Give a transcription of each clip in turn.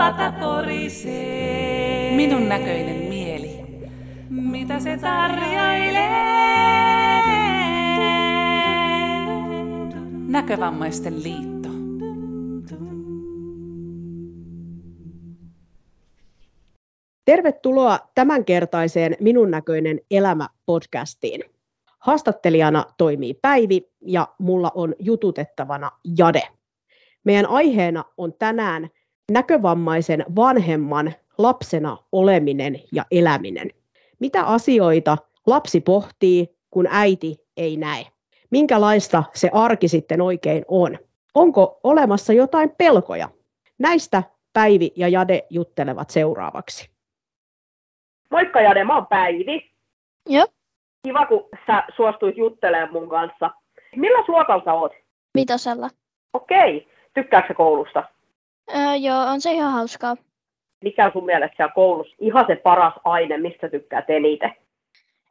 pata porisee. Minun näköinen mieli, mitä se tarjoilee? Näkövammaisten liitto. Tervetuloa tämänkertaiseen Minun näköinen elämä podcastiin. Haastattelijana toimii Päivi ja mulla on jututettavana Jade. Meidän aiheena on tänään näkövammaisen vanhemman lapsena oleminen ja eläminen. Mitä asioita lapsi pohtii, kun äiti ei näe? Minkälaista se arki sitten oikein on? Onko olemassa jotain pelkoja? Näistä Päivi ja Jade juttelevat seuraavaksi. Moikka Jade, mä oon Päivi. Joo. Kiva, kun sä suostuit juttelemaan mun kanssa. Millä luokalla sä oot? Vitosella. Okei. Tykkääksä koulusta? Öö, joo, on se ihan hauskaa. Mikä on sun mielestä siellä koulussa ihan se paras aine, mistä tykkäät eniten?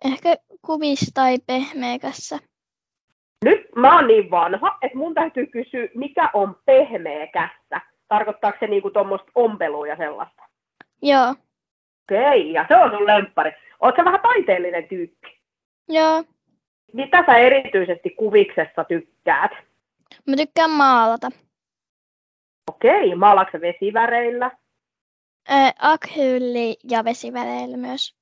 Ehkä kuvis tai pehmeäkässä. Nyt mä oon niin vanha, että mun täytyy kysyä, mikä on pehmeä kässä? Tarkoittaako se niinku tuommoista ompelua ja sellaista? Joo. Okei, ja se on sun lemppari. Oletko vähän taiteellinen tyyppi? Joo. Mitä sä erityisesti kuviksessa tykkäät? Mä tykkään maalata. Okei, maalaatko vesiväreillä? Akryyli ja vesiväreillä myös.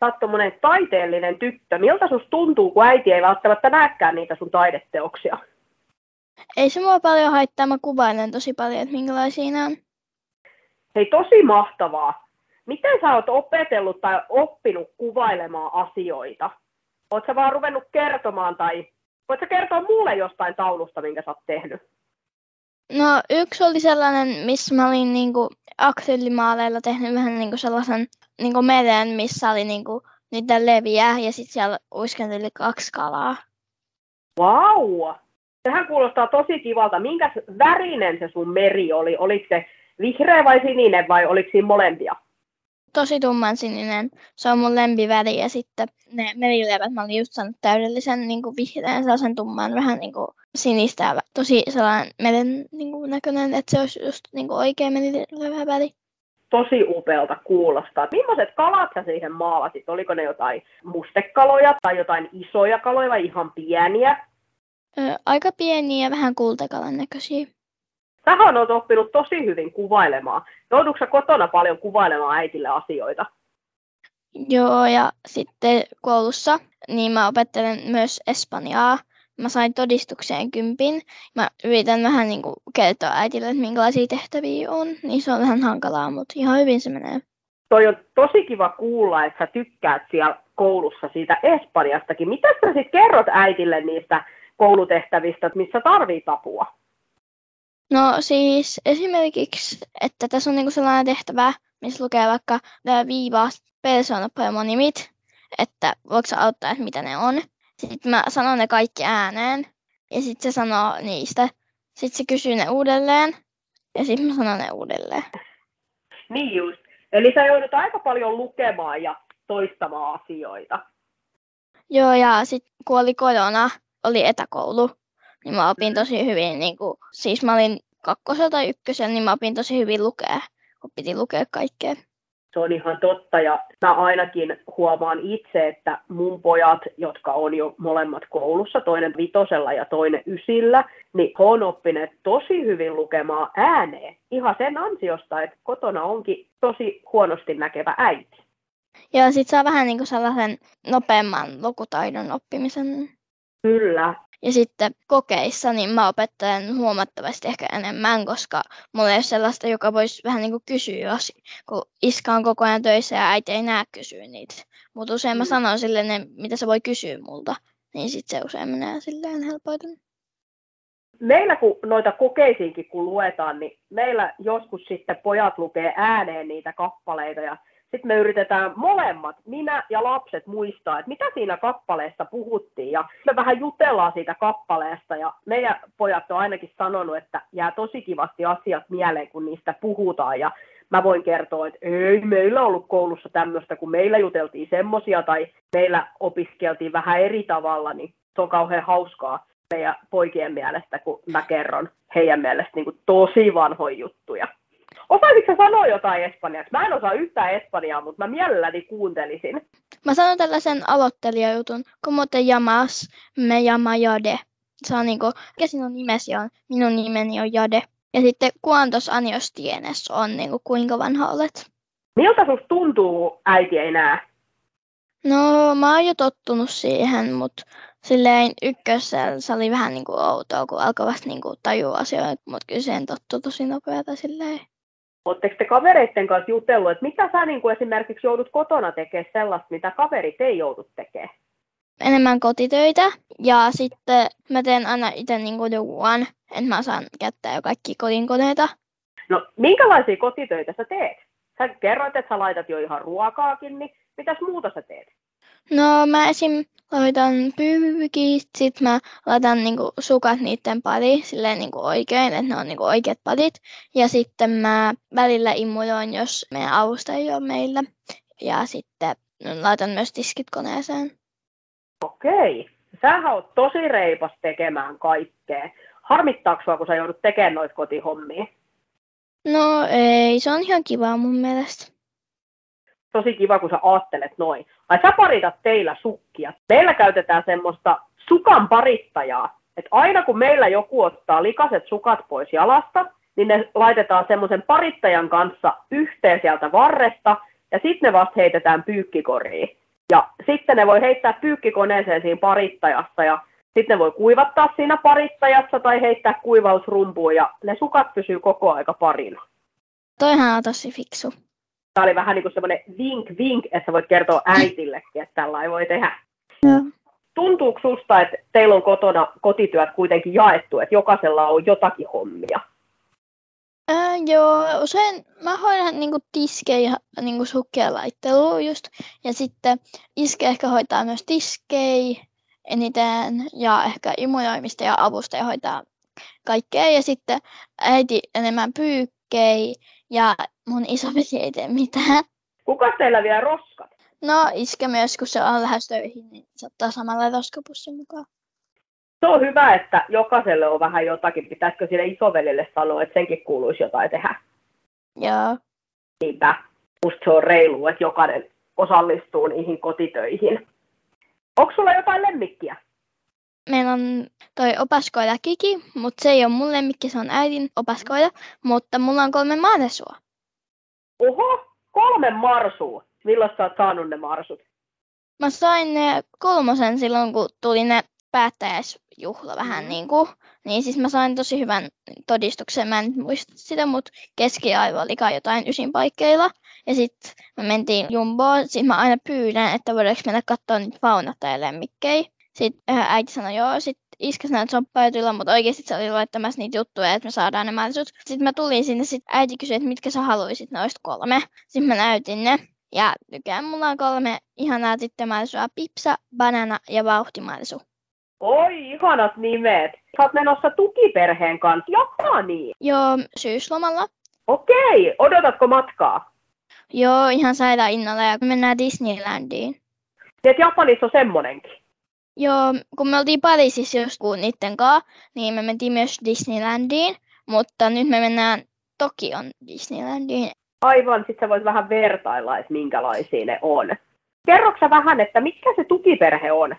Sä oot taiteellinen tyttö. Miltä susta tuntuu, kun äiti ei välttämättä näekään niitä sun taideteoksia? Ei se mua paljon haittaa, mä kuvailen tosi paljon, että minkälaisia ne on. Hei, tosi mahtavaa. Miten sä oot opetellut tai oppinut kuvailemaan asioita? Oot sä vaan ruvennut kertomaan tai voit sä kertoa mulle jostain taulusta, minkä sä oot tehnyt? No yksi oli sellainen, missä mä olin niinku akryylimaaleilla tehnyt vähän niinku sellaisen niinku meren, missä oli niinku niitä leviä ja sitten siellä uiskenteli kaksi kalaa. Vau! Sehän kuulostaa tosi kivalta. Minkä värinen se sun meri oli? Oliko se vihreä vai sininen vai oliko siinä molempia? Tosi tumman sininen. Se on mun lempiväri ja sitten ne merilevät mä olin just saanut täydellisen niin kuin vihreän, sellaisen tumman, vähän niin kuin sinistä ja tosi sellainen meren niin kuin näköinen, että se olisi just niin kuin oikea merilevä väri. Tosi upealta kuulostaa. Millaiset kalat sä siihen maalasit? Oliko ne jotain mustekaloja tai jotain isoja kaloja vai ihan pieniä? Ö, aika pieniä ja vähän kultakalan näköisiä. Sähän oot oppinut tosi hyvin kuvailemaan. Joudutko sä kotona paljon kuvailemaan äitille asioita? Joo, ja sitten koulussa niin mä opettelen myös espanjaa. Mä sain todistukseen kympin. Mä yritän vähän niin kuin kertoa äitille, että minkälaisia tehtäviä on. Niin se on vähän hankalaa, mutta ihan hyvin se menee. Toi on tosi kiva kuulla, että sä tykkäät siellä koulussa siitä Espanjastakin. Mitä sä sitten kerrot äitille niistä koulutehtävistä, missä tarvii apua? No siis esimerkiksi, että tässä on niinku sellainen tehtävä, missä lukee vaikka nämä viiva persoonapromonimit, että voiko auttaa, että mitä ne on. Sitten mä sanon ne kaikki ääneen ja sitten se sanoo niistä. Sitten se kysyy ne uudelleen ja sitten mä sanon ne uudelleen. Niin just. Eli sä joudut aika paljon lukemaan ja toistamaan asioita. Joo ja sitten kun oli korona, oli etäkoulu, niin mä opin tosi hyvin, niin kuin, siis mä olin kakkosella tai ykkösellä, niin mä opin tosi hyvin lukea, kun piti lukea kaikkea. Se on ihan totta ja mä ainakin huomaan itse, että mun pojat, jotka on jo molemmat koulussa, toinen vitosella ja toinen ysillä, niin he on oppineet tosi hyvin lukemaan ääneen. Ihan sen ansiosta, että kotona onkin tosi huonosti näkevä äiti. Ja sit saa vähän niin kuin sellaisen nopeamman lukutaidon oppimisen. Kyllä, Ja sitten kokeissa niin mä opettelen huomattavasti ehkä enemmän, koska mulla ei ole sellaista, joka voisi vähän niin kuin kysyä, asi- kun iska on koko ajan töissä ja äiti ei näe kysyä niitä. Mutta usein mä Mm. sanon silleen, ne, mitä se voi kysyä multa, niin sitten se usein menee silleen helpoiten. meillä kun noita kokeisiinkin kun luetaan, niin meillä joskus sitten pojat lukee ääneen niitä kappaleita ja sitten me yritetään molemmat, minä ja lapset, muistaa, että mitä siinä kappaleessa puhuttiin. Ja me vähän jutellaan siitä kappaleesta ja meidän pojat on ainakin sanonut, että jää tosi kivasti asiat mieleen, kun niistä puhutaan. Ja mä voin kertoa, että ei meillä ollut koulussa tämmöistä, kun meillä juteltiin semmosia tai meillä opiskeltiin vähän eri tavalla, niin se on kauhean hauskaa meidän poikien mielestä, kun mä kerron heidän mielestä niin tosi vanhoja juttuja. Osaisitko sä sanoa jotain espanjaksi? Mä en osaa yhtään espanjaa, mutta mä mielelläni kuuntelisin. Mä sanon tällaisen aloittelijajutun. Como te llamas? Me llama Jade. Se on niinku, mikä sinun nimesi on? Minun nimeni on Jade. Ja sitten kuantos años tienes on niinku, kuinka vanha olet. Miltä susta tuntuu, äiti ei näe? No, mä oon jo tottunut siihen, mutta silleen ykkössä se oli vähän niinku outoa, kun alkoi vasta niinku tajua asioita, mutta kyllä siihen tottuu tosi nopeata silleen. Oletteko te kavereiden kanssa jutellut, että mitä sä niin kuin esimerkiksi joudut kotona tekemään sellaista, mitä kaverit ei joudu tekemään? Enemmän kotitöitä ja sitten mä teen aina itse niinku ruoan, että mä saan käyttää jo kaikki kodinkoneita. No, minkälaisia kotitöitä sä teet? Sä kerroit, että sä laitat jo ihan ruokaakin, niin mitäs muuta sä teet? No mä esim. Laitan pyykit, sit mä laitan niinku sukat niiden pariin silleen niinku oikein, että ne on niinku oikeat parit. Ja sitten mä välillä imuroin, jos meidän avusta ei ole meillä. Ja sitten laitan myös tiskit koneeseen. Okei. Sähän oot tosi reipas tekemään kaikkea. Harmittaako sua, kun sä joudut tekemään noita kotihommia? No ei, se on ihan kiva mun mielestä. Tosi kiva, kun sä aattelet noin. Ai sä paritat teillä sukkia. Meillä käytetään semmoista sukan parittajaa. Että aina kun meillä joku ottaa likaset sukat pois jalasta, niin ne laitetaan semmoisen parittajan kanssa yhteen sieltä varresta, ja sitten ne vasta heitetään pyykkikoriin. Ja sitten ne voi heittää pyykkikoneeseen siinä parittajassa, ja sitten ne voi kuivattaa siinä parittajassa tai heittää kuivausrumpuun, ja ne sukat pysyy koko aika parina. Toihan on tosi fiksu. Tämä oli vähän niin kuin semmoinen vink vink, että sä voit kertoa äitillekin, että tällä ei voi tehdä. Joo. Tuntuuko susta, että teillä on kotona kotityöt kuitenkin jaettu, että jokaisella on jotakin hommia? Ää, joo, usein mä hoidan niinku tiskejä ja niinku sukkien laittelua just. Ja sitten iske ehkä hoitaa myös tiskejä eniten ja ehkä imujoimista ja avusta ja hoitaa kaikkea. Ja sitten äiti enemmän pyykkejä ja mun isoveli ei tee mitään. Kuka teillä vie roskat? No iske myös, kun se on lähes töihin, niin se ottaa samalla roskapussin mukaan. Se on hyvä, että jokaiselle on vähän jotakin. Pitäisikö sille isovelille sanoa, että senkin kuuluisi jotain tehdä? Joo. Niinpä. Musta se on reilu, että jokainen osallistuu niihin kotitöihin. Onko sulla jotain lemmikkiä? Meillä on toi opaskoida Kiki, mutta se ei ole mun lemmikki, se on äidin opaskoida. Mutta mulla on kolme maanesua. Oho, kolme marsua. Milloin sä oot saanut ne marsut? Mä sain ne kolmosen silloin, kun tuli ne päättäjäisjuhla vähän Mm. niin kuin. Niin siis mä sain tosi hyvän todistuksen. Mä en muista sitä, mutta keskiaivo oli kai jotain ysin paikkeilla. Ja sitten me mentiin jumboon. Sitten mä aina pyydän, että voidaanko mennä katsoa niitä faunat tai lemmikkejä. Sitten äh, äiti sanoi joo. Sitten iskä sanoi, että se on paituilla, mutta oikeasti se oli laittamassa niitä juttuja, että me saadaan ne mahdollisuudet. Sitten mä tulin sinne, sitten äiti kysyi, että mitkä sä haluaisit noista kolme. Sitten mä näytin ne. Ja nykyään mulla on kolme ihanaa tyttömaalisua, pipsa, banana ja vauhtimaisu. Oi, ihanat nimet. Sä oot menossa tukiperheen kanssa Japaniin. Joo, syyslomalla. Okei, odotatko matkaa? Joo, ihan sairaan innolla ja mennään Disneylandiin. Et Japanissa on semmonenkin. Joo, kun me oltiin Pariisissa joskus niitten kanssa, niin me mentiin myös Disneylandiin, mutta nyt me mennään Tokion Disneylandiin. Aivan, sit sä voit vähän vertailla, että minkälaisia ne on. Kerroksä vähän, että mikä se tukiperhe on?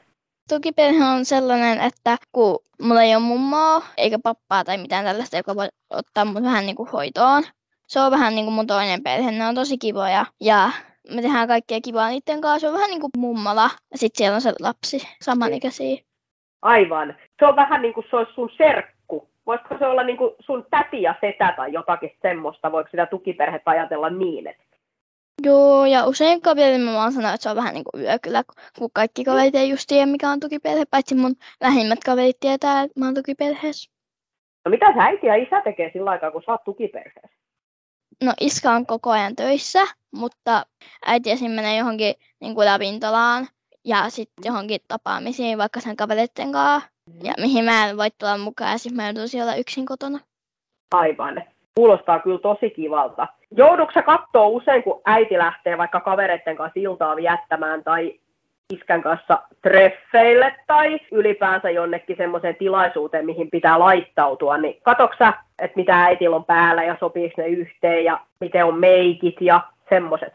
Tukiperhe on sellainen, että kun mulla ei ole mummoa eikä pappaa tai mitään tällaista, joka voi ottaa mut vähän niin kuin hoitoon. Se on vähän niin kuin mun toinen perhe, ne on tosi kivoja ja me tehdään kaikkea kivaa niiden kanssa. Se on vähän niin kuin mummola ja sitten siellä on se lapsi, samanikäisiä. Aivan. Se on vähän niin kuin se olisi sun serkku. Voisiko se olla niin kuin sun täti ja setä tai jotakin semmoista? Voiko sitä tukiperhettä ajatella niin? Että... Joo, ja usein kaverille vaan sanoo, että se on vähän niin kuin yökylä, kun kaikki kaverit ei just tiedä, mikä on tukiperhe, paitsi mun lähimmät kaverit tietää, että mä oon tukiperheessä. No mitä sä äiti ja isä tekee sillä aikaa, kun sä oot tukiperheessä? No iska on koko ajan töissä, mutta äiti esim. menee johonkin niin kuin ravintolaan ja sitten johonkin tapaamisiin vaikka sen kavereiden kanssa. Ja mihin mä en voi tulla mukaan ja sitten mä joutuisin olla yksin kotona. Aivan. Kuulostaa kyllä tosi kivalta. Joudutko sä kattoo usein, kun äiti lähtee vaikka kavereiden kanssa iltaa viettämään, tai iskän kanssa treffeille tai ylipäänsä jonnekin semmoiseen tilaisuuteen, mihin pitää laittautua, niin katoksa, että mitä äitillä on päällä ja sopiiko ne yhteen ja miten on meikit ja semmoiset.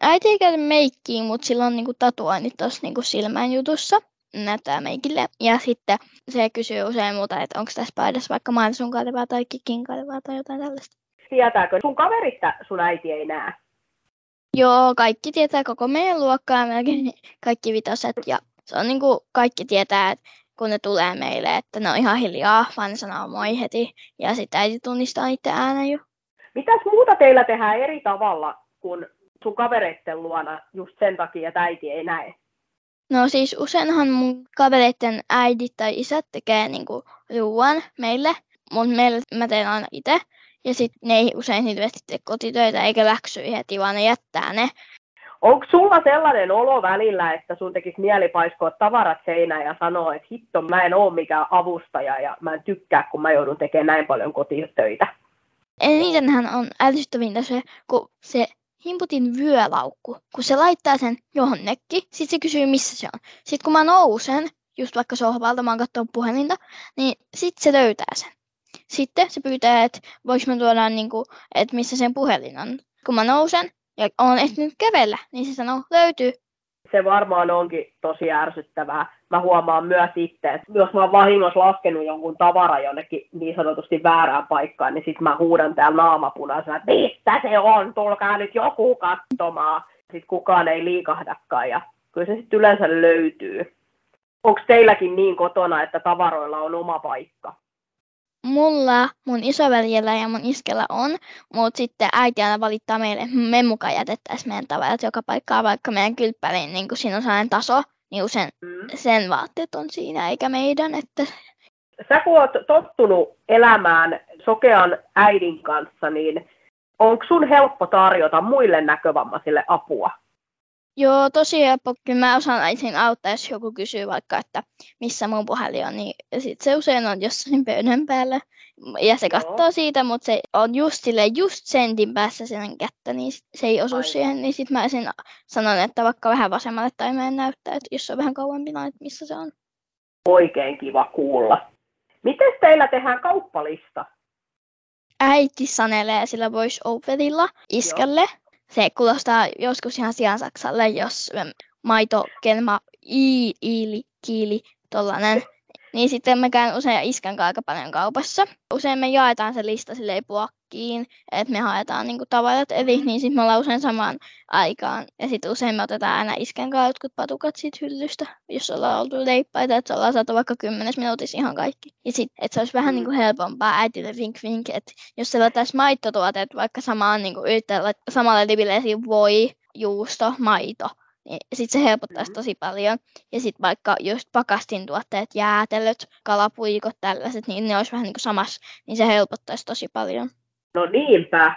Äiti ei käytä meikkiä, mutta sillä on niinku tatuoinnit tuossa niinku silmän jutussa näyttää meikille. Ja sitten se kysyy usein muuta, että onko tässä paidassa vaikka sun kalevaa tai kikin kalevaa tai jotain tällaista. Tietääkö sun kaverista sun äiti ei näe? Joo, kaikki tietää koko meidän luokkaa, melkein kaikki vitoset. Ja se on niin kuin kaikki tietää, että kun ne tulee meille, että ne on ihan hiljaa, vaan ne sanoo moi heti. Ja sitten äiti tunnistaa itse äänen jo. Mitäs muuta teillä tehdään eri tavalla kuin sun kavereitten luona just sen takia, että äiti ei näe? No siis useinhan mun kavereiden äidit tai isät tekee niinku ruoan meille, mutta meille mä teen aina itse. Ja sitten ne ei usein hirveästi tee kotitöitä eikä läksyjä heti, vaan ne jättää ne. Onko sulla sellainen olo välillä, että sun tekisi mieli paiskoa tavarat seinään ja sanoa, että hitto, mä en ole mikään avustaja ja mä en tykkää, kun mä joudun tekemään näin paljon kotitöitä? Enitenhän on älsyttävintä se, kun se himputin vyölaukku, kun se laittaa sen johonnekin, sitten se kysyy, missä se on. Sitten kun mä nousen, just vaikka sohvalta, mä oon katsonut puhelinta, niin sitten se löytää sen. Sitten se pyytää, että voiko mä tuoda, niin kuin, että missä sen puhelin on. Kun mä nousen ja oon ehtinyt kävellä, niin se sanoo, löytyy. Se varmaan onkin tosi ärsyttävää. Mä huomaan myös itse, että jos mä oon vahingossa laskenut jonkun tavara jonnekin niin sanotusti väärään paikkaan, niin sitten mä huudan täällä naamapunaisena, että mistä se on, tulkaa nyt joku katsomaan. Sitten kukaan ei liikahdakaan ja kyllä se sitten yleensä löytyy. Onko teilläkin niin kotona, että tavaroilla on oma paikka? Mulla, mun isoveljellä ja mun iskellä on, mutta sitten äiti aina valittaa meille, että me mukaan jätettäisiin meidän tavarat joka paikkaan, vaikka meidän kylppäriin niin kun siinä on sellainen taso, niin usein mm. sen vaatteet on siinä eikä meidän. Että... Sä kun oot tottunut elämään sokean äidin kanssa, niin onko sun helppo tarjota muille näkövammaisille apua? Joo, tosi helppo. Kyllä mä osaan äitin auttaa, jos joku kysyy vaikka, että missä mun puhelin on, niin sit se usein on jossain pöydän päällä. Ja se katsoo siitä, mutta se on just sille just sentin päässä sen kättä, niin se ei osu Aivan. siihen. Niin sitten mä sen sanon, että vaikka vähän vasemmalle tai mä en näyttää, että jos on vähän kauempi, että missä se on. Oikein kiva kuulla. Miten teillä tehdään kauppalista? Äiti sanelee sillä voice overilla iskälle. Joo se kuulostaa joskus ihan sian saksalle, jos maito, kelma, i, iili, kiili, tollanen. Niin sitten me käyn usein iskän aika paljon kaupassa. Usein me jaetaan se lista silleen puokkiin, että me haetaan niinku tavarat eli niin sitten me ollaan usein samaan aikaan. Ja sitten usein me otetaan aina iskän kanssa jotkut patukat siitä hyllystä, jos ollaan oltu leippaita, että ollaan saatu vaikka kymmenes minuutissa ihan kaikki. Ja sitten, että se olisi vähän niinku helpompaa äitille vink vink, että jos se laitaisi maittotuoteet vaikka samaan niinku yrittää samalle liville voi, juusto, maito, sitten se helpottaisi mm-hmm. tosi paljon. Ja sitten vaikka just pakastin tuotteet, jäätelöt, kalapuikot, tällaiset, niin ne olisi vähän niin kuin samassa, niin se helpottaisi tosi paljon. No niinpä.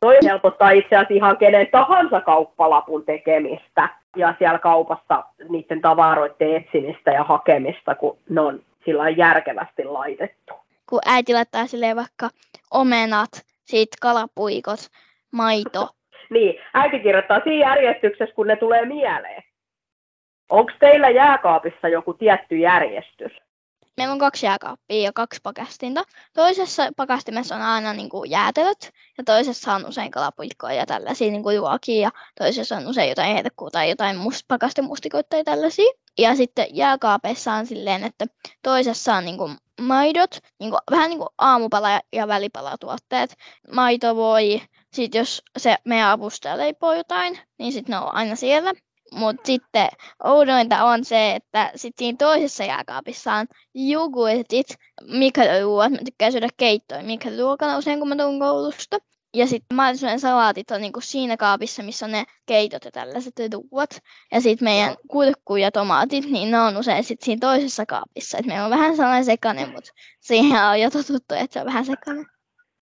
Toi helpottaa itse asiassa ihan kenen tahansa kauppalapun tekemistä ja siellä kaupassa niiden tavaroiden etsimistä ja hakemista, kun ne on sillä järkevästi laitettu. Kun äiti laittaa silleen vaikka omenat, sit kalapuikot, maito, niin, äiti kirjoittaa siinä järjestyksessä, kun ne tulee mieleen. Onko teillä jääkaapissa joku tietty järjestys? Meillä on kaksi jääkaappia ja kaksi pakastinta. Toisessa pakastimessa on aina niin kuin jäätelöt ja toisessa on usein kalapuikkoja ja tällaisia niin kuin juokia ja toisessa on usein jotain heinäkuuta tai jotain must, pakastemustikoita tai tällaisia. Ja sitten jääkaapeissa on silleen, että toisessa on niin kuin maidot, niin kuin, vähän niin kuin aamupala- ja välipalatuotteet. Maito voi, sitten jos se meidän avustaja leipoo jotain, niin sitten ne on aina siellä. Mutta sitten oudointa on se, että sitten siinä toisessa jääkaapissa on jogurtit, mikroruuat. Mä tykkään syödä keittoja mikroruokana usein, kun mä tuun koulusta. Ja sitten mahdollisuuden salaatit on niinku siinä kaapissa, missä on ne keitot ja tällaiset ruuat. Ja sitten meidän kurkku ja tomaatit, niin ne on usein sit siinä toisessa kaapissa. Et meillä on vähän sellainen sekainen, mutta siihen on jo totuttu, että se on vähän sekainen.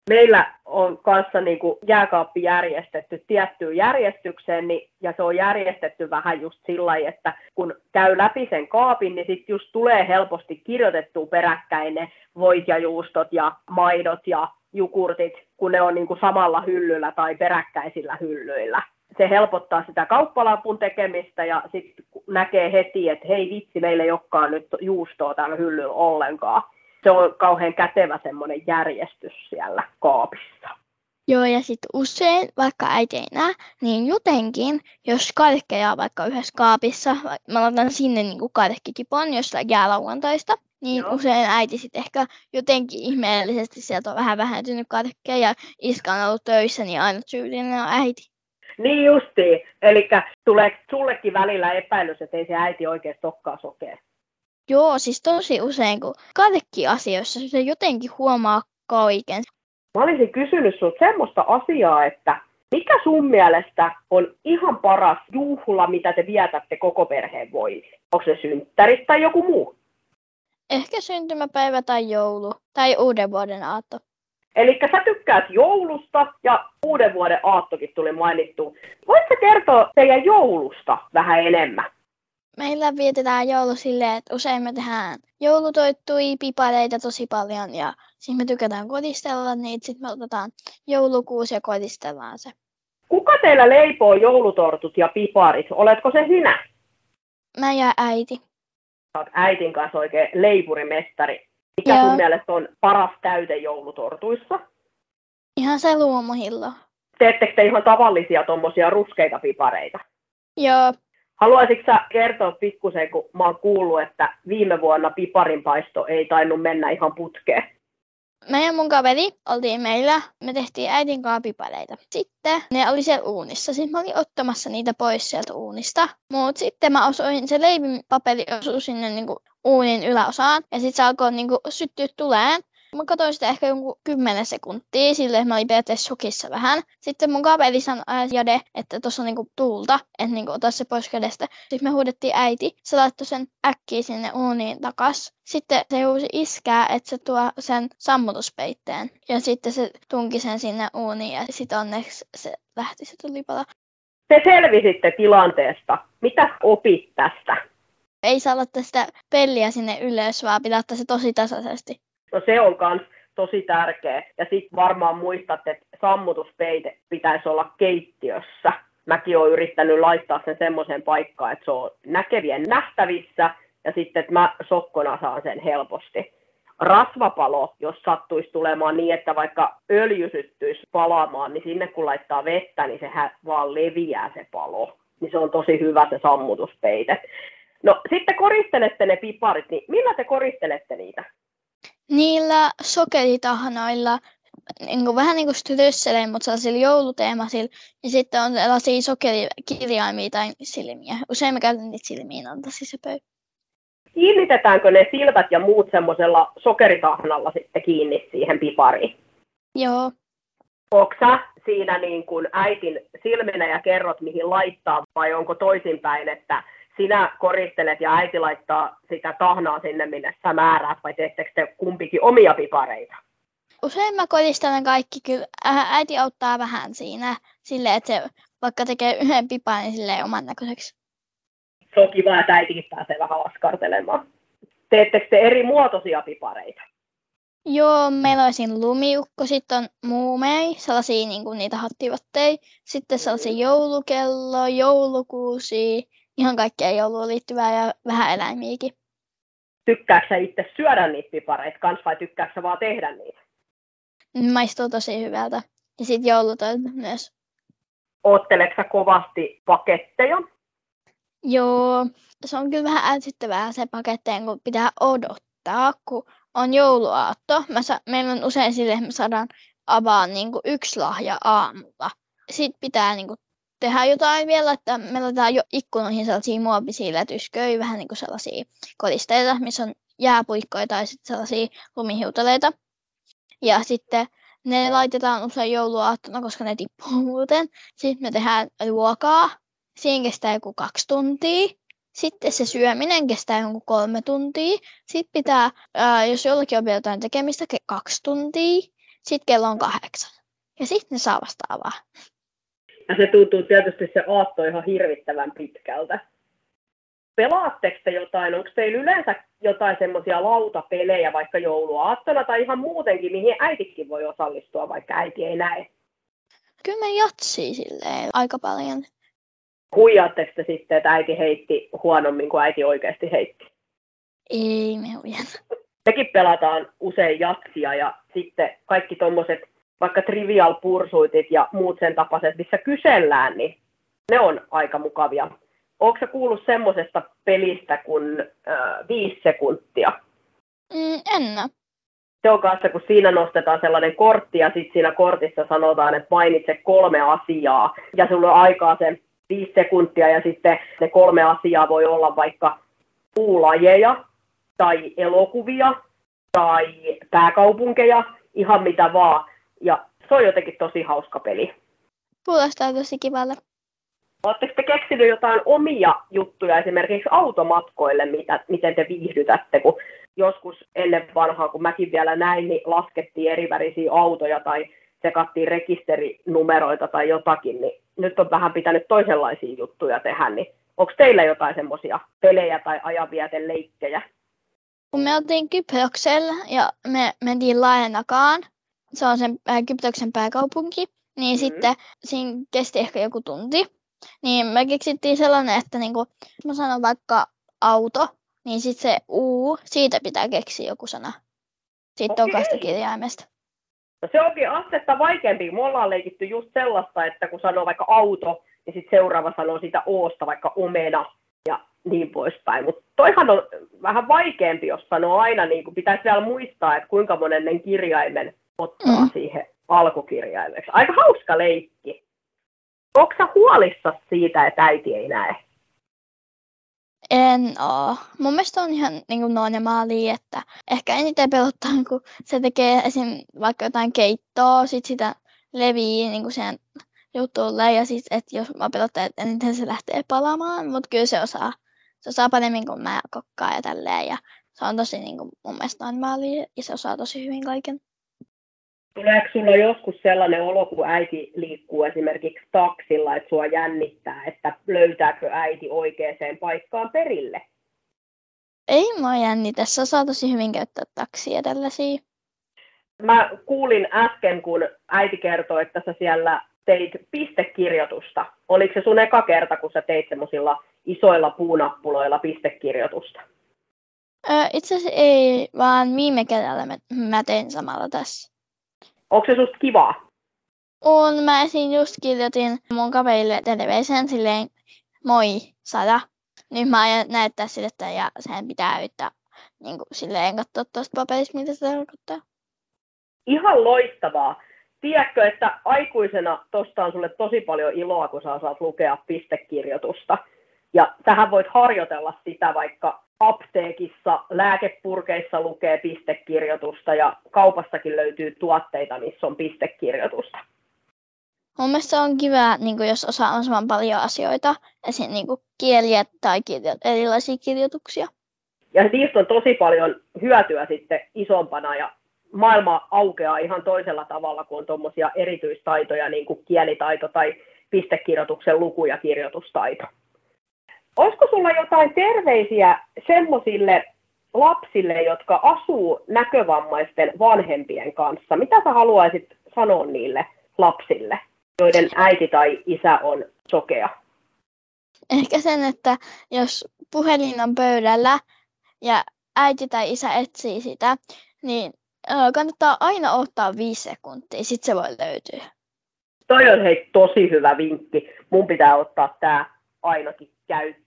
Meillä on kanssa niin kuin jääkaappi järjestetty tiettyyn järjestykseen, niin, ja se on järjestetty vähän just sillä lailla, että kun käy läpi sen kaapin, niin sitten just tulee helposti kirjoitettua peräkkäin ne voit ja juustot ja maidot ja jukurtit, kun ne on niin kuin samalla hyllyllä tai peräkkäisillä hyllyillä. se helpottaa sitä kauppalapun tekemistä ja sitten näkee heti, että hei vitsi, meillä ei olekaan nyt juustoa täällä hyllyllä ollenkaan. Se on kauhean kätevä semmoinen järjestys siellä kaapissa. Joo, ja sitten usein, vaikka äiti ei näe, niin jotenkin, jos karkkeja on vaikka yhdessä kaapissa, mä laitan sinne niin karkkikipon jostain jäälauantaista, niin Joo. usein äiti sitten ehkä jotenkin ihmeellisesti sieltä on vähän vähentynyt karkkeja ja iska on ollut töissä, niin aina syyllinen on äiti. Niin justiin. Eli tulee sullekin välillä epäilys, että ei se äiti oikein tokkaa sokea. Joo, siis tosi usein, kun asioissa se jotenkin huomaa kaiken. Mä olisin kysynyt sinulta semmoista asiaa, että mikä sun mielestä on ihan paras juhla, mitä te vietätte koko perheen voimin? Onko se synttärit tai joku muu? Ehkä syntymäpäivä tai joulu tai uuden vuoden aatto. Eli sä tykkäät joulusta ja uuden vuoden aattokin tuli mainittu. Voitko kertoa teidän joulusta vähän enemmän? Meillä vietetään joulu silleen, että usein me tehdään joulutoittui, pipareita tosi paljon ja sitten me tykätään kodistella niitä. Sitten me otetaan joulukuusi ja kodistellaan se. Kuka teillä leipoo joulutortut ja piparit? Oletko se sinä? Mä ja äiti. Olet äitin kanssa oikein leipurimestari. Mikä Joo. sun mielestä on paras täyte joulutortuissa? Ihan se luomuhillo. Teettekö te ihan tavallisia tuommoisia ruskeita pipareita? Joo. Haluaisitko sä kertoa pikkusen, kun mä oon kuullut, että viime vuonna piparinpaisto ei tainnut mennä ihan putkeen? Mä ja mun kaveri oltiin meillä, me tehtiin äidin kanssa pipareita. Sitten ne oli siellä uunissa, siis mä olin ottamassa niitä pois sieltä uunista. Mutta sitten mä osoin, se leivin osui sinne niinku uunin yläosaan ja sitten se alkoi niinku syttyä tuleen. Mä katsoin sitä ehkä jonkun kymmenen sekuntia, sille mä olin periaatteessa shokissa vähän. Sitten mun kaveri sanoi Jade, että tuossa on niinku tuulta, että niinku ota se pois kädestä. Sitten me huudettiin äiti, se laittoi sen äkkiä sinne uuniin takas. Sitten se huusi iskää, että se tuo sen sammutuspeitteen. Ja sitten se tunki sen sinne uuniin ja sitten onneksi se lähti se tulipalo. Te selvisitte tilanteesta. Mitä opit tästä? Ei saa laittaa sitä peliä sinne ylös, vaan pitää ottaa se tosi tasaisesti. No se on myös tosi tärkeä. Ja sitten varmaan muistat, että sammutuspeite pitäisi olla keittiössä. Mäkin olen yrittänyt laittaa sen semmoiseen paikkaan, että se on näkevien nähtävissä ja sitten, että mä sokkona saan sen helposti. Rasvapalo, jos sattuisi tulemaan niin, että vaikka öljy syttyisi palaamaan, niin sinne kun laittaa vettä, niin sehän vaan leviää se palo. Niin se on tosi hyvä se sammutuspeite. No sitten koristelette ne piparit, niin millä te koristelette niitä? Niillä sokeritahnoilla, niin kuin, vähän niin kuin strysseleen, mutta sellaisilla jouluteemaisilla. Ja sitten on sellaisia sokerikirjaimia tai silmiä. Usein mä käytän niitä silmiin antaisin se pöy. Kiinnitetäänkö ne silmät ja muut semmoisella sokeritahnalla sitten kiinni siihen pipariin? Joo. Onko siinä niin kuin äitin silminä ja kerrot, mihin laittaa, vai onko toisinpäin, että sinä koristelet ja äiti laittaa sitä tahnaa sinne, minne sä määräät, vai teettekö te kumpikin omia pipareita? Usein mä koristelen kaikki, kyllä äiti auttaa vähän siinä, sille että se vaikka tekee yhden pipan, niin silleen oman näköiseksi. Se on kiva, että äitikin pääsee vähän askartelemaan. Teettekö te eri muotoisia pipareita? Joo, meillä siinä lumiukko, sitten on muumei, sellaisia niin kuin niitä hattivotteja, sitten sellaisia joulukello, joulukuusi, ihan kaikkea jouluun liittyvää ja vähän eläimiäkin. Tykkääksä itse syödä niitä pipareita kans vai tykkääksä vaan tehdä niitä? Maistuu tosi hyvältä. Ja sitten joulutoit myös. Ootteleksä kovasti paketteja? Joo, se on kyllä vähän ärsyttävää se paketteen, kun pitää odottaa, kun on jouluaatto. Mä sa- meillä on usein sille, että me saadaan avaa niin kuin yksi lahja aamulla. Sitten pitää niin kuin tehdään jotain vielä, että me laitetaan jo ikkunoihin sellaisia muovisia lätysköjä, vähän niin kuin sellaisia kodisteita, missä on jääpuikkoja tai sitten sellaisia lumihiutaleita. Ja sitten ne laitetaan usein jouluaattona, koska ne tippuu muuten. Sitten me tehdään ruokaa. Siinä kestää joku kaksi tuntia. Sitten se syöminen kestää joku kolme tuntia. Sitten pitää, ää, jos jollakin on vielä jotain tekemistä, kaksi tuntia. Sitten kello on kahdeksan. Ja sitten ne saa vasta avaa. Ja se tuntuu tietysti se aatto ihan hirvittävän pitkältä. Pelaatteko te jotain? Onko teillä yleensä jotain semmoisia lautapelejä vaikka jouluaattona tai ihan muutenkin, mihin äitikin voi osallistua, vaikka äiti ei näe? kyllä me jatsii silleen aika paljon. Huijaatteko te sitten, että äiti heitti huonommin kuin äiti oikeasti heitti? Ei me huijata. Mekin pelataan usein jatsia ja sitten kaikki tuommoiset vaikka trivial pursuitit ja muut sen tapaiset, missä kysellään, niin ne on aika mukavia. Onko se kuullut semmoisesta pelistä kuin äh, viisi sekuntia? Mm, en Se on kanssa, kun siinä nostetaan sellainen kortti ja sitten siinä kortissa sanotaan, että mainitse kolme asiaa ja sulla on aikaa sen viisi sekuntia ja sitten ne kolme asiaa voi olla vaikka puulajeja tai elokuvia tai pääkaupunkeja, ihan mitä vaan. Ja se on jotenkin tosi hauska peli. Kuulostaa tosi kivalle. Oletteko te keksinyt jotain omia juttuja esimerkiksi automatkoille, mitä, miten te viihdytätte, kun joskus ennen vanhaa, kun mäkin vielä näin, niin laskettiin erivärisiä autoja tai sekattiin rekisterinumeroita tai jotakin, niin nyt on vähän pitänyt toisenlaisia juttuja tehdä, niin onko teillä jotain semmoisia pelejä tai ajanvieteleikkejä? Kun me oltiin Kyproksella ja me mentiin Laenakaan, se on sen äh, Kyproksen pääkaupunki, niin Mhm. sitten siinä kesti ehkä joku tunti. Niin me keksittiin sellainen, että niinku, mä sanon vaikka auto, niin sitten se U, siitä pitää keksiä joku sana. Siitä on kahdesta Okei. kirjaimesta. No se onkin astetta vaikeampi. Me ollaan leikitty just sellaista, että kun sanoo vaikka auto, niin sitten seuraava sanoo siitä oosta vaikka omena ja niin poispäin. Mutta toihan on vähän vaikeampi, jos sanoo aina, niin kuin pitäisi vielä muistaa, että kuinka monennen kirjaimen ottaa Mm. siihen alkukirjaimeksi. Aika hauska leikki. Onko sä huolissasi siitä, että äiti ei näe? En oo. Mun mielestä on ihan niin kuin normaalia, että ehkä eniten pelottaa, kun se tekee esim. vaikka jotain keittoa, sit sitä levii niin kuin siihen jutulle ja sit, että jos mä pelottaa, että eniten se lähtee palamaan, mutta kyllä se osaa. Se osaa paremmin kuin mä kokkaan ja tälleen ja se on tosi niin kuin, mun mielestä normaalia ja se osaa tosi hyvin kaiken. Tuleeko sulla joskus sellainen olo, kun äiti liikkuu esimerkiksi taksilla, että sua jännittää, että löytääkö äiti oikeaan paikkaan perille? Ei mua jännitä, se osaa tosi hyvin käyttää taksia tällaisia. Mä kuulin äsken, kun äiti kertoi, että sä siellä teit pistekirjoitusta. Oliko se sun eka kerta, kun sä teit semmoisilla isoilla puunappuloilla pistekirjoitusta? Öö, itse asiassa ei, vaan viime kesällä mä, mä tein samalla tässä. Onko se susta kivaa? On, mä esim. just kirjoitin mun kaverille terveisen silleen moi sada. Nyt mä aion näyttää sille, että ja sen pitää yrittää niin kuin, silleen katsoa tuosta paperista, mitä se tarkoittaa. Ihan loistavaa. Tiedätkö, että aikuisena tosta on sulle tosi paljon iloa, kun sä osaat lukea pistekirjoitusta. Ja sähän voit harjoitella sitä vaikka apteekissa, lääkepurkeissa lukee pistekirjoitusta ja kaupassakin löytyy tuotteita, missä on pistekirjoitusta. Mun mielestä on kiva, niin kuin, jos osaa mahdollisimman paljon asioita, esim. Niin kuin, kieliä tai kirjo- erilaisia kirjoituksia. Ja niistä on tosi paljon hyötyä sitten isompana ja maailma aukeaa ihan toisella tavalla, kun on tuommoisia erityistaitoja, niin kuin kielitaito tai pistekirjoituksen luku- ja kirjoitustaito. Olisiko sulla jotain terveisiä semmoisille lapsille, jotka asuu näkövammaisten vanhempien kanssa? Mitä sä haluaisit sanoa niille lapsille, joiden äiti tai isä on sokea? Ehkä sen, että jos puhelin on pöydällä ja äiti tai isä etsii sitä, niin kannattaa aina ottaa viisi sekuntia, sitten se voi löytyä. Toi on hei tosi hyvä vinkki. Mun pitää ottaa tämä ainakin käyttöön.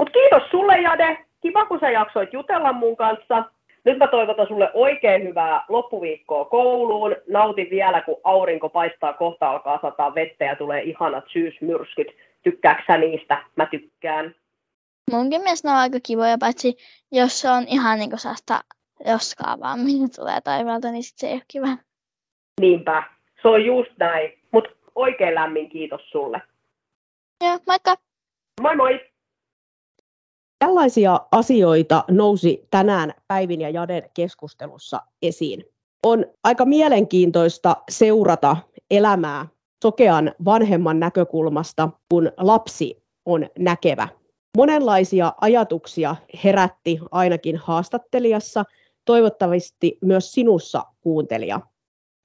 Mut kiitos sulle Jade. Kiva kun sä jaksoit jutella mun kanssa. Nyt mä toivotan sulle oikein hyvää loppuviikkoa kouluun. Nauti vielä, kun aurinko paistaa, kohta alkaa sataa vettä ja tulee ihanat syysmyrskyt. Tykkääksä sä niistä? Mä tykkään. Munkin mielestä ne on aika kivoja, paitsi jos se on ihan niin kuin sellaista roskaa vaan, mitä tulee taivaalta, niin sit se ei ole kiva. Niinpä. Se on just näin. Mut oikein lämmin kiitos sulle. Joo, moikka! Moi moi! Tällaisia asioita nousi tänään Päivin ja Jaden keskustelussa esiin. On aika mielenkiintoista seurata elämää sokean vanhemman näkökulmasta, kun lapsi on näkevä. Monenlaisia ajatuksia herätti ainakin haastattelijassa, toivottavasti myös sinussa kuuntelija.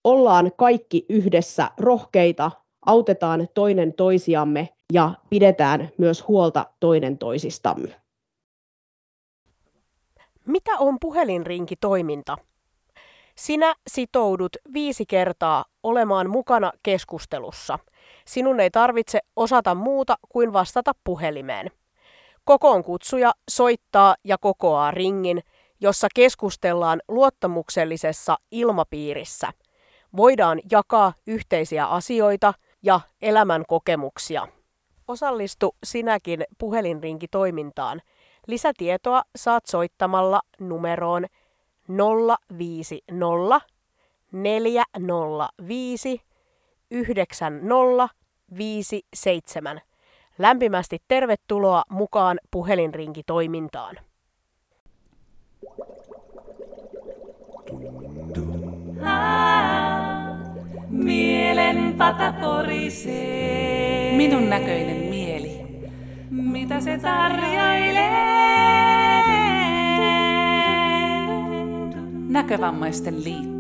ollaan kaikki yhdessä rohkeita, autetaan toinen toisiamme ja pidetään myös huolta toinen toisistamme. Mitä on puhelinrinkitoiminta? Sinä sitoudut viisi kertaa olemaan mukana keskustelussa. Sinun ei tarvitse osata muuta kuin vastata puhelimeen. Kokoon kutsuja soittaa ja kokoaa ringin, jossa keskustellaan luottamuksellisessa ilmapiirissä. Voidaan jakaa yhteisiä asioita ja elämän kokemuksia. Osallistu sinäkin puhelinrinkitoimintaan. Lisätietoa saat soittamalla numeroon 050 405 9057. Lämpimästi tervetuloa mukaan puhelinrinkitoimintaan. Pata porisee. Minun näköinen mieli. Mitä se tarjoilee? Näkövammaisten liitto.